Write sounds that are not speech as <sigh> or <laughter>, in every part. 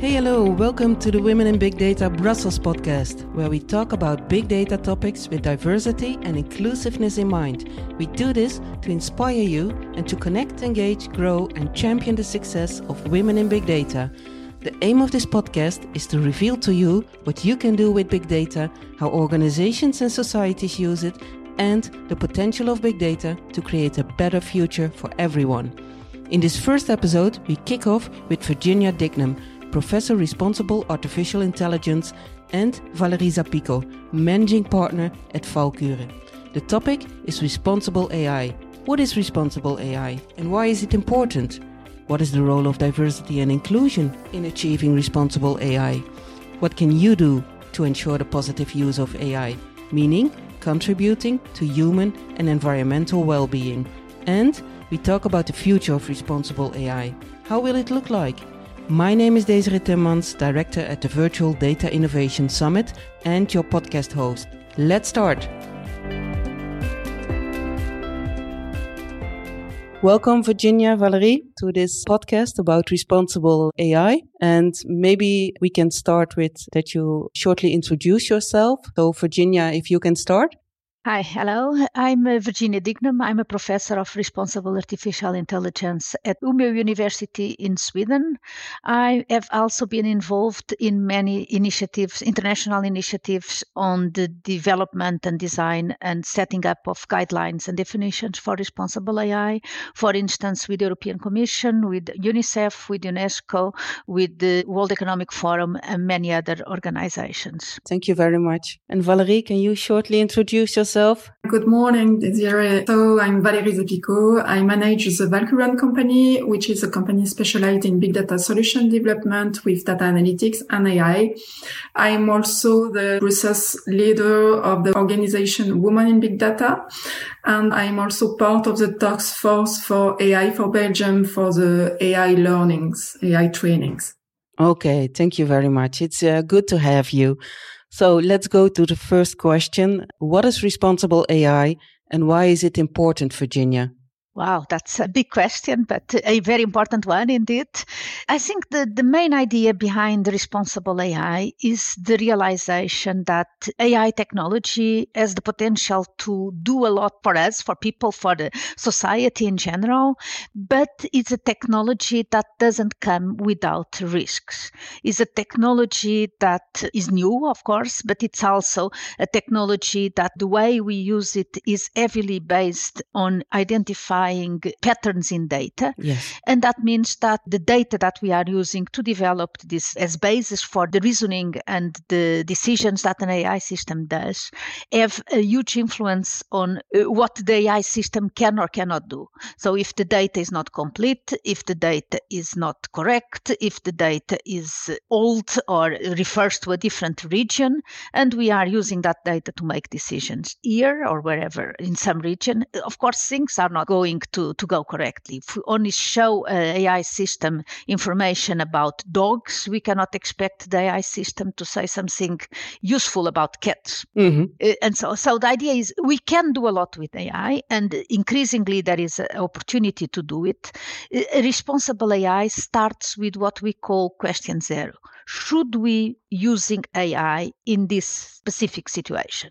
Hey, hello, welcome to the Women in Big Data Brussels podcast, where we talk about big data topics with diversity and inclusiveness in mind. We do this to inspire you and to connect, engage, grow, and champion the success of women in big data. The aim of this podcast is to reveal to you what you can do with big data, how organizations and societies use it, and the potential of big data to create a better future for everyone. In this first episode, we kick off with Virginia Dignum Professor Responsible Artificial Intelligence, and Valerie Zapico, Managing Partner at Valkuren. The topic is Responsible AI. What is responsible AI and why is it important? What is the role of diversity and inclusion in achieving responsible AI? What can you do to ensure the positive use of AI, meaning contributing to human and environmental well being? And we talk about the future of responsible AI. How will it look like? My name is Desiree Timmermans, Director at the Virtual Data Innovation Summit and your podcast host. Let's start. Welcome, Virginia Valerie, to this podcast about responsible AI. And maybe we can start with that you shortly introduce yourself. So, Virginia, if you can start. Hi, hello. I'm uh, Virginia Dignum. I'm a professor of responsible artificial intelligence at Umeå University in Sweden. I have also been involved in many initiatives, international initiatives on the development and design and setting up of guidelines and definitions for responsible AI. For instance, with the European Commission, with UNICEF, with UNESCO, with the World Economic Forum, and many other organizations. Thank you very much. And Valerie, can you shortly introduce yourself? Yourself? Good morning, Desiree. So I'm Valérie Zapico. I manage the Valkuren company, which is a company specialized in big data solution development with data analytics and AI. I'm also the research leader of the organization Women in Big Data. And I'm also part of the task force for AI for Belgium for the AI learnings, AI trainings. Okay. Thank you very much. It's uh, good to have you. So let's go to the first question. What is responsible AI and why is it important, Virginia? Wow, that's a big question, but a very important one indeed. I think the, the main idea behind responsible AI is the realization that AI technology has the potential to do a lot for us, for people, for the society in general, but it's a technology that doesn't come without risks. It's a technology that is new, of course, but it's also a technology that the way we use it is heavily based on identifying identifying patterns in data. Yes. And that means that the data that we are using to develop this as basis for the reasoning and the decisions that an AI system does have a huge influence on uh, what the AI system can or cannot do. So if the data is not complete, if the data is not correct, if the data is old or refers to a different region, and we are using that data to make decisions here or wherever in some region, of course, things are not going going to, to go correctly. If we only show an AI system information about dogs, we cannot expect the AI system to say something useful about cats. Mm-hmm. Uh, and so, so the idea is we can do a lot with AI, and increasingly there is an opportunity to do it. A responsible AI starts with what we call question zero should we using AI in this specific situation?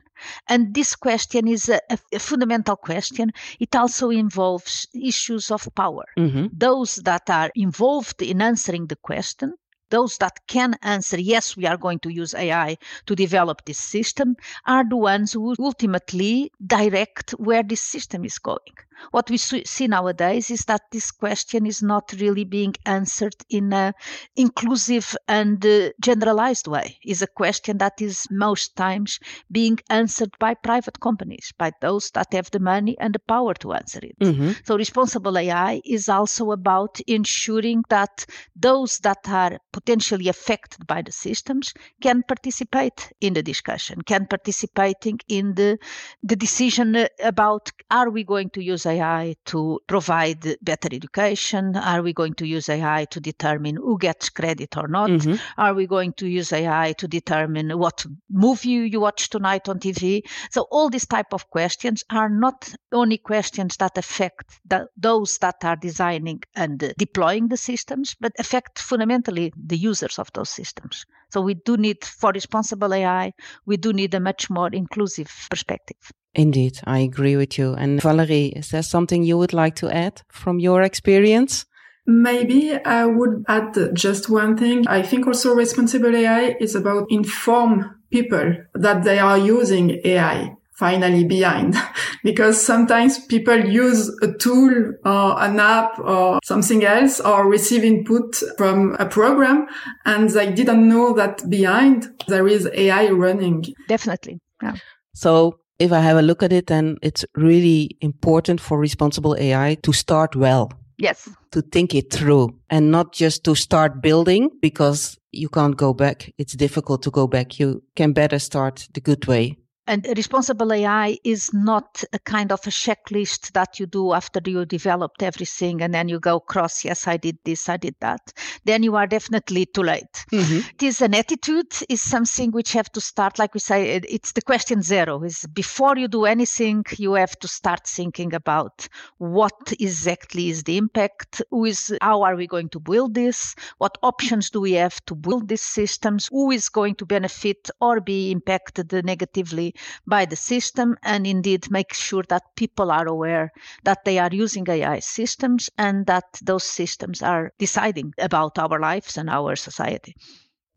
And this question is a, a fundamental question. It also involves issues of power. Mm-hmm. Those that are involved in answering the question those that can answer, yes, we are going to use AI to develop this system, are the ones who ultimately direct where this system is going. What we see nowadays is that this question is not really being answered in an inclusive and uh, generalized way. Is a question that is most times being answered by private companies, by those that have the money and the power to answer it. Mm-hmm. So responsible AI is also about ensuring that those that are potentially affected by the systems can participate in the discussion, can participating in the, the decision about are we going to use AI to provide better education? Are we going to use AI to determine who gets credit or not? Mm-hmm. Are we going to use AI to determine what movie you watch tonight on TV? So all these type of questions are not only questions that affect the, those that are designing and deploying the systems, but affect fundamentally the users of those systems. So we do need, for responsible AI, we do need a much more inclusive perspective. Indeed, I agree with you. And Valerie, is there something you would like to add from your experience? Maybe I would add just one thing. I think also responsible AI is about inform people that they are using AI finally behind <laughs> because sometimes people use a tool or an app or something else or receive input from a program and they didn't know that behind there is AI running. Definitely. Yeah. So if I have a look at it, then it's really important for responsible AI to start well. Yes. To think it through and not just to start building because you can't go back. It's difficult to go back. You can better start the good way. And responsible AI is not a kind of a checklist that you do after you developed everything and then you go cross, yes, I did this, I did that. Then you are definitely too late. Mm-hmm. It is an attitude, is something which have to start, like we say, it's the question zero is before you do anything, you have to start thinking about what exactly is the impact, who is, how are we going to build this, what options do we have to build these systems, who is going to benefit or be impacted negatively by the system and indeed make sure that people are aware that they are using AI systems and that those systems are deciding about our lives and our society.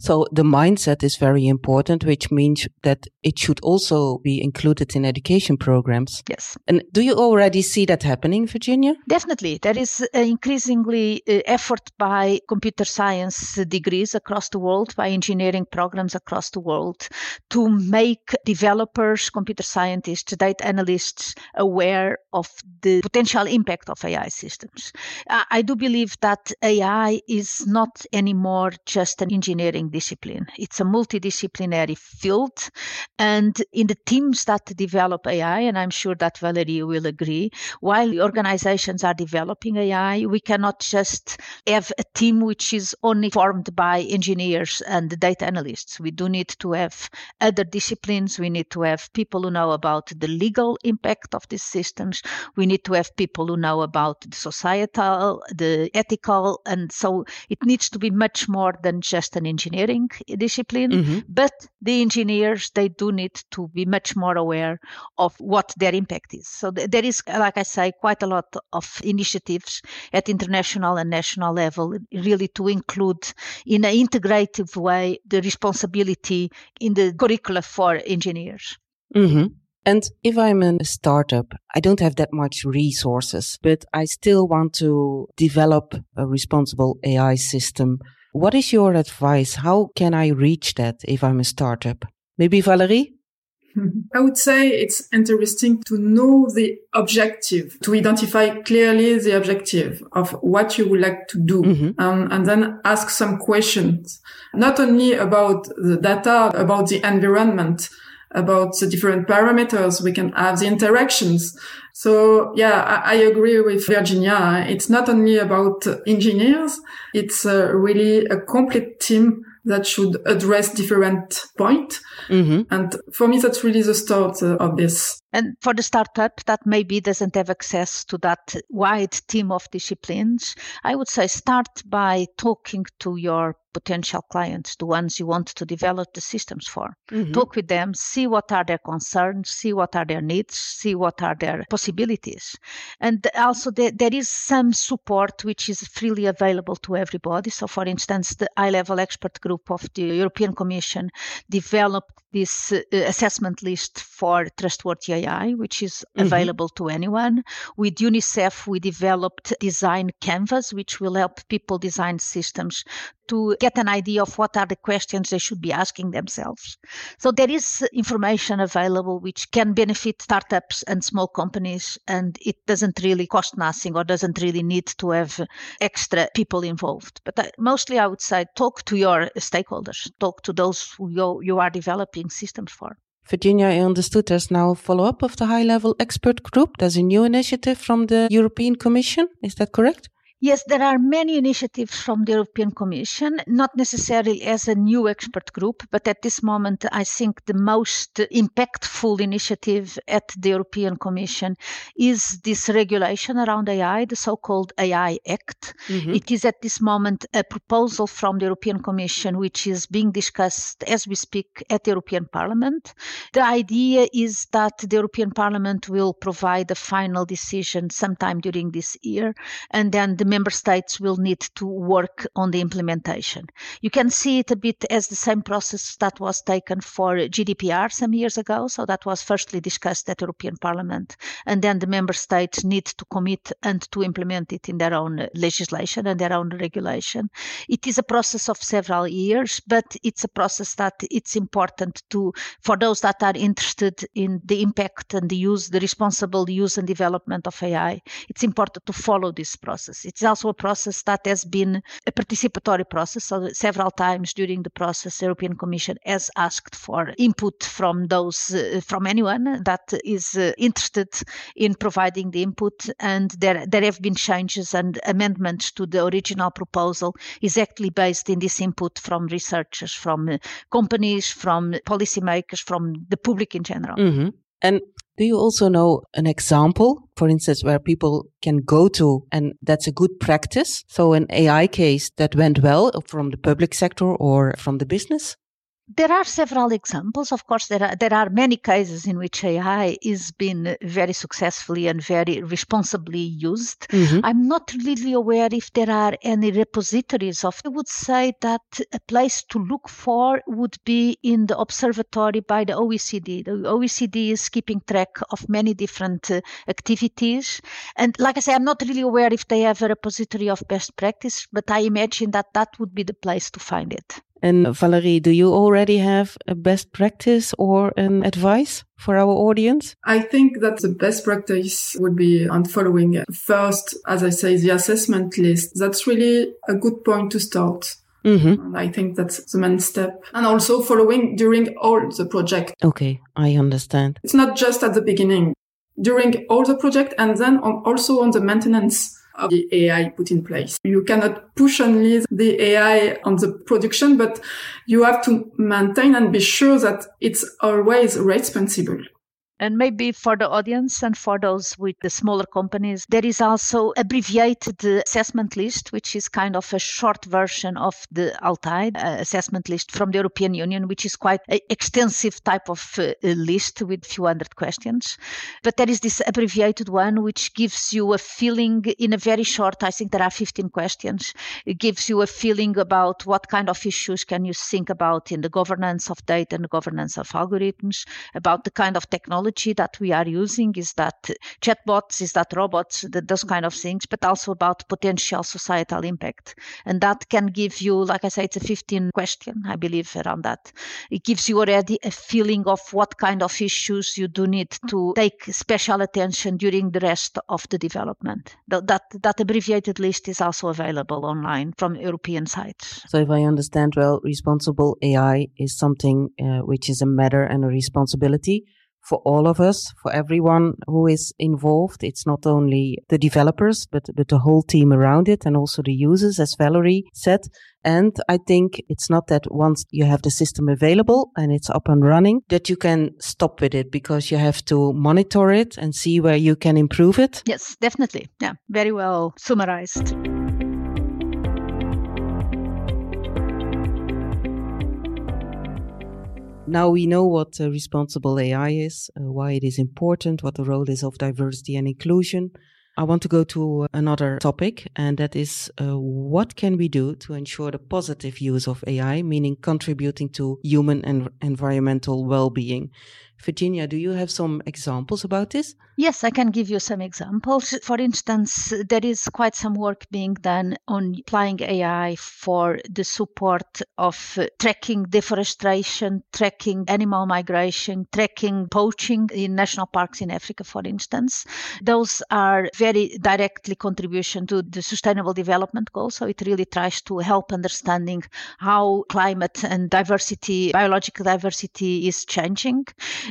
So the mindset is very important, which means that it should also be included in education programs. Yes. And do you already see that happening, Virginia? Definitely. There is increasingly uh, effort by computer science degrees across the world, by engineering programs across the world to make developers, computer scientists, data analysts aware of the potential impact of AI systems. I do believe that AI is not anymore just an engineering discipline. It's a multidisciplinary field. And in the teams that develop AI, and I'm sure that Valerie will agree, while organizations are developing AI, we cannot just have a team which is only formed by engineers and data analysts. We do need to have other disciplines. We need to have people who know about the legal impact of these systems. We need to have people who know about the societal, the ethical. And so it needs to be much more than just an engineer engineering discipline, mm-hmm. but the engineers they do need to be much more aware of what their impact is. So th- there is, like I say, quite a lot of initiatives at international and national level, really to include in an integrative way the responsibility in the curricula for engineers. Mm-hmm. And if I'm a startup, I don't have that much resources, but I still want to develop a responsible AI system what is your advice? How can I reach that if I'm a startup? Maybe Valerie? <laughs> I would say it's interesting to know the objective, to identify clearly the objective of what you would like to do, mm-hmm. um, and then ask some questions, not only about the data, about the environment, about the different parameters. We can have the interactions. So yeah, I, I agree with Virginia. It's not only about engineers. It's uh, really a complete team that should address different points. Mm-hmm. And for me, that's really the start uh, of this. And for the startup that maybe doesn't have access to that wide team of disciplines, I would say start by talking to your potential clients, the ones you want to develop the systems for. Mm-hmm. Talk with them, see what are their concerns, see what are their needs, see what are their possibilities. And also there, there is some support which is freely available to everybody. So for instance, the high level expert group of the European Commission developed this uh, assessment list for trustworthy AI, which is mm-hmm. available to anyone. With UNICEF, we developed Design Canvas, which will help people design systems to get an idea of what are the questions they should be asking themselves. So there is information available which can benefit startups and small companies, and it doesn't really cost nothing or doesn't really need to have extra people involved. But I, mostly, I would say talk to your stakeholders, talk to those who you are developing systems for. Virginia, I understood there's now a follow up of the high level expert group. There's a new initiative from the European Commission. Is that correct? Yes, there are many initiatives from the European Commission, not necessarily as a new expert group, but at this moment, I think the most impactful initiative at the European Commission is this regulation around AI, the so called AI Act. Mm-hmm. It is at this moment a proposal from the European Commission, which is being discussed as we speak at the European Parliament. The idea is that the European Parliament will provide a final decision sometime during this year, and then the member states will need to work on the implementation. You can see it a bit as the same process that was taken for GDPR some years ago. So that was firstly discussed at the European Parliament, and then the member states need to commit and to implement it in their own legislation and their own regulation. It is a process of several years, but it's a process that it's important to for those that are interested in the impact and the use, the responsible use and development of AI. It's important to follow this process. It's it's also a process that has been a participatory process. So several times during the process, the European Commission has asked for input from those, uh, from anyone that is uh, interested in providing the input. And there, there have been changes and amendments to the original proposal exactly based in this input from researchers, from uh, companies, from policymakers, from the public in general. Mm-hmm. And do you also know an example, for instance, where people can go to and that's a good practice? So an AI case that went well from the public sector or from the business? There are several examples. Of course, there are, there are many cases in which AI is being very successfully and very responsibly used. Mm-hmm. I'm not really aware if there are any repositories of. I would say that a place to look for would be in the observatory by the OECD. The OECD is keeping track of many different uh, activities. And like I say, I'm not really aware if they have a repository of best practice, but I imagine that that would be the place to find it. And Valerie, do you already have a best practice or an advice for our audience? I think that the best practice would be on following first, as I say, the assessment list. That's really a good point to start. Mm-hmm. I think that's the main step. And also following during all the project. Okay, I understand. It's not just at the beginning. During all the project and then on, also on the maintenance of the AI put in place. You cannot push only the AI on the production, but you have to maintain and be sure that it's always responsible. And maybe for the audience and for those with the smaller companies, there is also abbreviated assessment list, which is kind of a short version of the Altai uh, assessment list from the European Union, which is quite an extensive type of uh, list with a few hundred questions. But there is this abbreviated one, which gives you a feeling in a very short, I think there are 15 questions. It gives you a feeling about what kind of issues can you think about in the governance of data and the governance of algorithms, about the kind of technology technology that we are using is that chatbots, is that robots, that those kind of things, but also about potential societal impact. And that can give you, like I say, it's a 15 question, I believe, around that. It gives you already a feeling of what kind of issues you do need to take special attention during the rest of the development. That, that abbreviated list is also available online from European sites. So if I understand well, responsible AI is something uh, which is a matter and a responsibility for all of us, for everyone who is involved. It's not only the developers, but, but the whole team around it and also the users, as Valerie said. And I think it's not that once you have the system available and it's up and running, that you can stop with it because you have to monitor it and see where you can improve it. Yes, definitely. Yeah, very well summarized. Now we know what uh, responsible AI is, uh, why it is important, what the role is of diversity and inclusion. I want to go to another topic, and that is uh, what can we do to ensure the positive use of AI, meaning contributing to human and environmental well being? Virginia, do you have some examples about this? Yes, I can give you some examples. For instance, there is quite some work being done on applying AI for the support of uh, tracking deforestation, tracking animal migration, tracking poaching in national parks in Africa, for instance. Those are very directly contribution to the sustainable development goals. So it really tries to help understanding how climate and diversity, biological diversity is changing.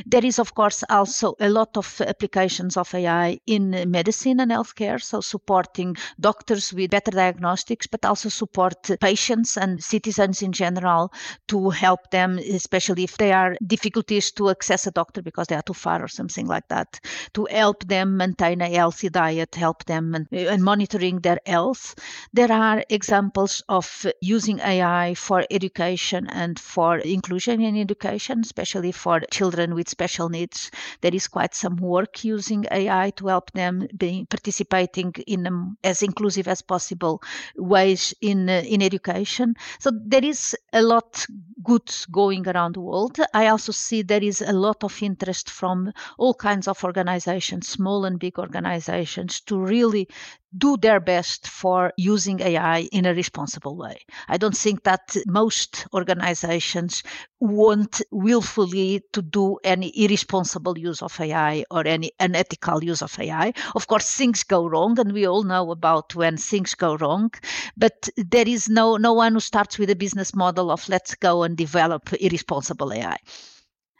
There is, of course, also a lot of applications applications of AI in medicine and healthcare, so supporting doctors with better diagnostics, but also support patients and citizens in general to help them, especially if they are difficulties to access a doctor because they are too far or something like that, to help them maintain a healthy diet, help them and, monitoring their health. There are examples of using AI for education and for inclusion in education, especially for children with special needs. There is quite some work using using AI to help them be participating in um, as inclusive as possible ways in uh, in education. So there is a lot good going around the world. I also see there is a lot of interest from all kinds of organizations, small and big organizations, to really do their best for using AI in a responsible way. I don't think that most organizations want willfully to do any irresponsible use of AI or any unethical use of AI. Of course, things go wrong, and we all know about when things go wrong. But there is no no one who starts with a business model of let's go and develop irresponsible AI.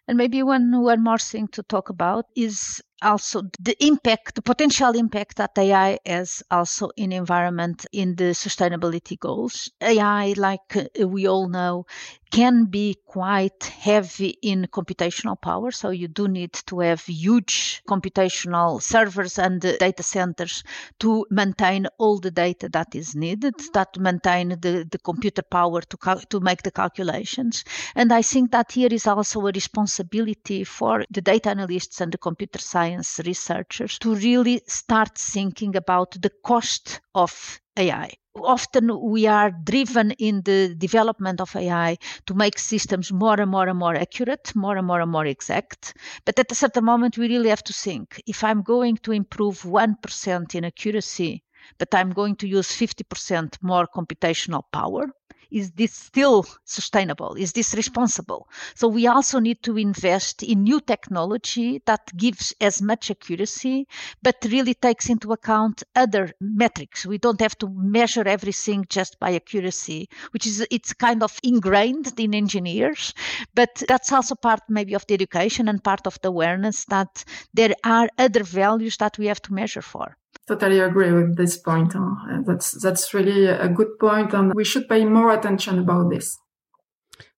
And maybe one one more thing to talk about is also the impact, the potential impact that AI has also in environment in the sustainability goals. AI, like uh, we all know, can be quite heavy in computational power. So you do need to have huge computational servers and data centers to maintain all the data that is needed, that maintain the, the computer power to, cal- to make the calculations. And I think that here is also a responsibility for the data analysts and the computer science researchers to really start thinking about the cost of AI often we are driven in the development of AI to make systems more and more and more accurate, more and more and more exact. But at a certain moment, we really have to think if I'm going to improve 1% in accuracy, but I'm going to use 50% more computational power, is this still sustainable? Is this mm-hmm. responsible? So we also need to invest in new technology that gives as much accuracy, but really takes into account other metrics. We don't have to measure everything just by accuracy, which is it's kind of ingrained in engineers, but that's also part maybe of the education and part of the awareness that there are other values that we have to measure for totally agree with this point. Huh? That's that's really a good point, and we should pay more attention about this.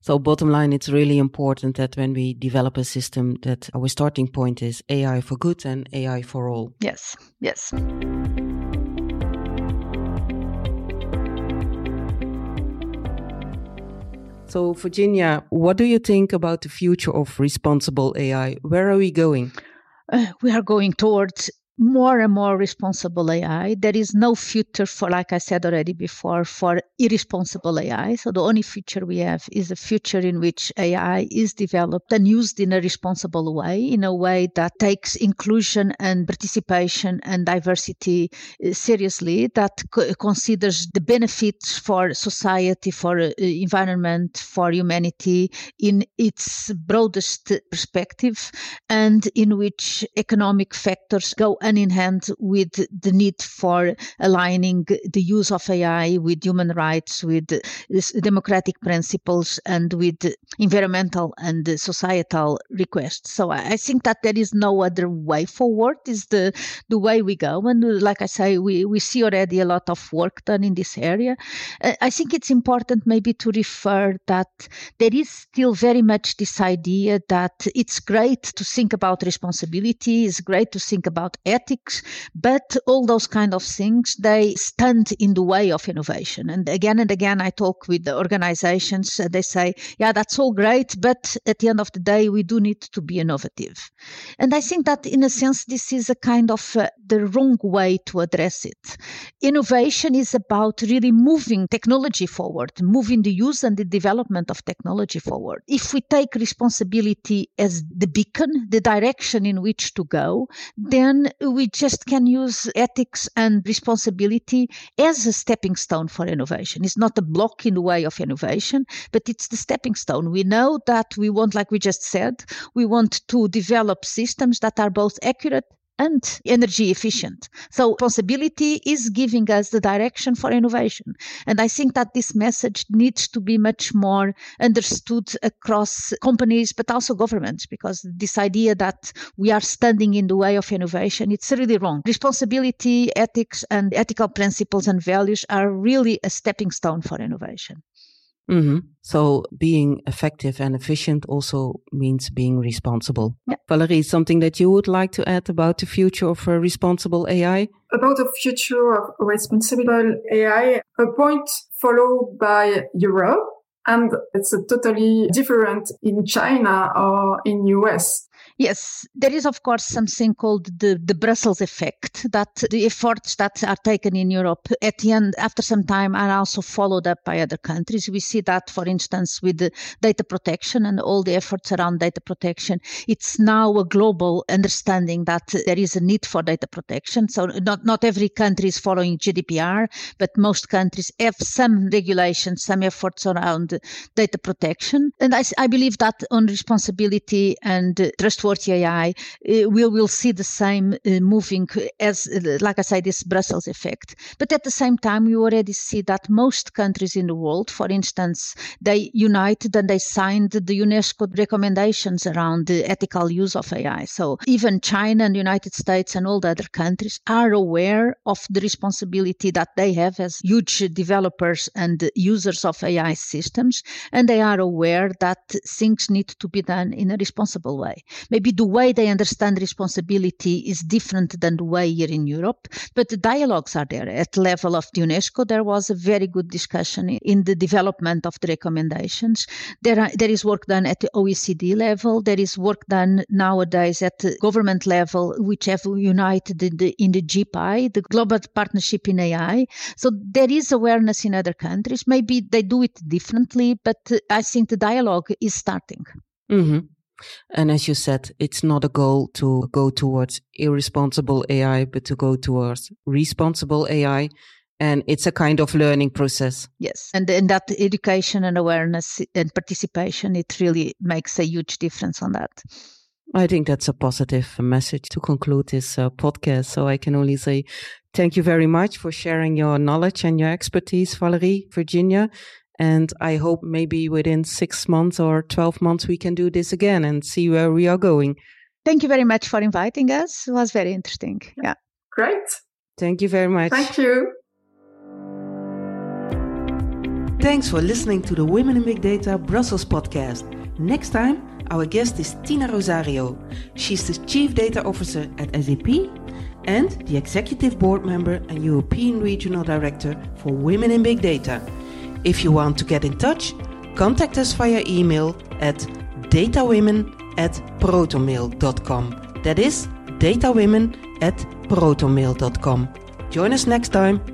So, bottom line, it's really important that when we develop a system, that our starting point is AI for good and AI for all. Yes. Yes. So, Virginia, what do you think about the future of responsible AI? Where are we going? Uh, we are going towards more and more responsible AI. There is no future for, like I said already before, for irresponsible AI. So the only future we have is a future in which AI is developed and used in a responsible way, in a way that takes inclusion and participation and diversity uh, seriously, that co- considers the benefits for society, for uh, environment, for humanity in its broadest perspective, and in which economic factors go hand in hand with the need for aligning the use of AI with human rights, with democratic principles, and with environmental and societal requests. So I think that there is no other way forward. Is the the way we go, and like I say, we we see already a lot of work done in this area. Uh, I think it's important maybe to refer that there is still very much this idea that it's great to think about responsibility, it's great to think about ethics, but all those kind of things, they stand in the way of innovation. And again and again, I talk with the organizations, they say, yeah, that's all great, but at the end of the day, we do need to be innovative. And I think that in a sense, this is a kind of uh, the wrong way to address it. Innovation is about really moving technology forward, moving the use and the development of technology forward. If we take responsibility as the beacon, the direction in which to go, then we just can use ethics and responsibility as a stepping stone for innovation. It's not a block in the way of innovation, but it's the stepping stone. We know that we want, like we just said, we want to develop systems that are both accurate and energy efficient. So responsibility is giving us the direction for innovation. And I think that this message needs to be much more understood across companies, but also governments, because this idea that we are standing in the way of innovation, it's really wrong. Responsibility, ethics, and ethical principles and values are really a stepping stone for innovation. Mm-hmm. So being effective and efficient also means being responsible. Yeah. Valerie, something that you would like to add about the future of uh, responsible AI? About the future of responsible AI, a point followed by Europe, and it's totally different in China or in US. Yes, there is, of course, something called the, the Brussels effect that the efforts that are taken in Europe at the end, after some time, are also followed up by other countries. We see that, for instance, with data protection and all the efforts around data protection. It's now a global understanding that there is a need for data protection. So, not, not every country is following GDPR, but most countries have some regulations, some efforts around data protection. And I, I believe that on responsibility and trustworthiness, 40 AI, eh, we will see the same eh, moving as, like I say, this Brussels effect. But at the same time, you already see that most countries in the world, for instance, they united and they signed the UNESCO recommendations around the ethical use of AI. So even China and the United States and all the other countries are aware of the responsibility that they have as huge developers and users of AI systems, and they are aware that things need to be done in a responsible way maybe the way they understand responsibility is different than the way here in Europe, but the dialogues are there. At the level of the UNESCO, there was a very good discussion in the development of the recommendations. There, are, there is work done at the OECD level. There is work done nowadays at the government level, which have united in the, in the GPAI, the Global Partnership in AI. So there is awareness in other countries. Maybe they do it differently, but I think the dialogue is starting. Mm-hmm. And as you said, it's not a goal to go towards irresponsible AI, but to go towards responsible AI. And it's a kind of learning process. Yes. And in that education and awareness and participation, it really makes a huge difference on that. I think that's a positive message to conclude this uh, podcast. So I can only say thank you very much for sharing your knowledge and your expertise, Valerie, Virginia. And I hope maybe within six months or 12 months, we can do this again and see where we are going. Thank you very much for inviting us. It was very interesting. Yeah. Great. Thank you very much. Thank you. Thanks for listening to the Women in Big Data Brussels podcast. Next time, our guest is Tina Rosario. She's the Chief Data Officer at SAP and the Executive Board Member and European Regional Director for Women in Big Data. If you want to get in touch, contact us via email at datawomen at protonmail.com. That is datawomen at protonmail.com. Join us next time.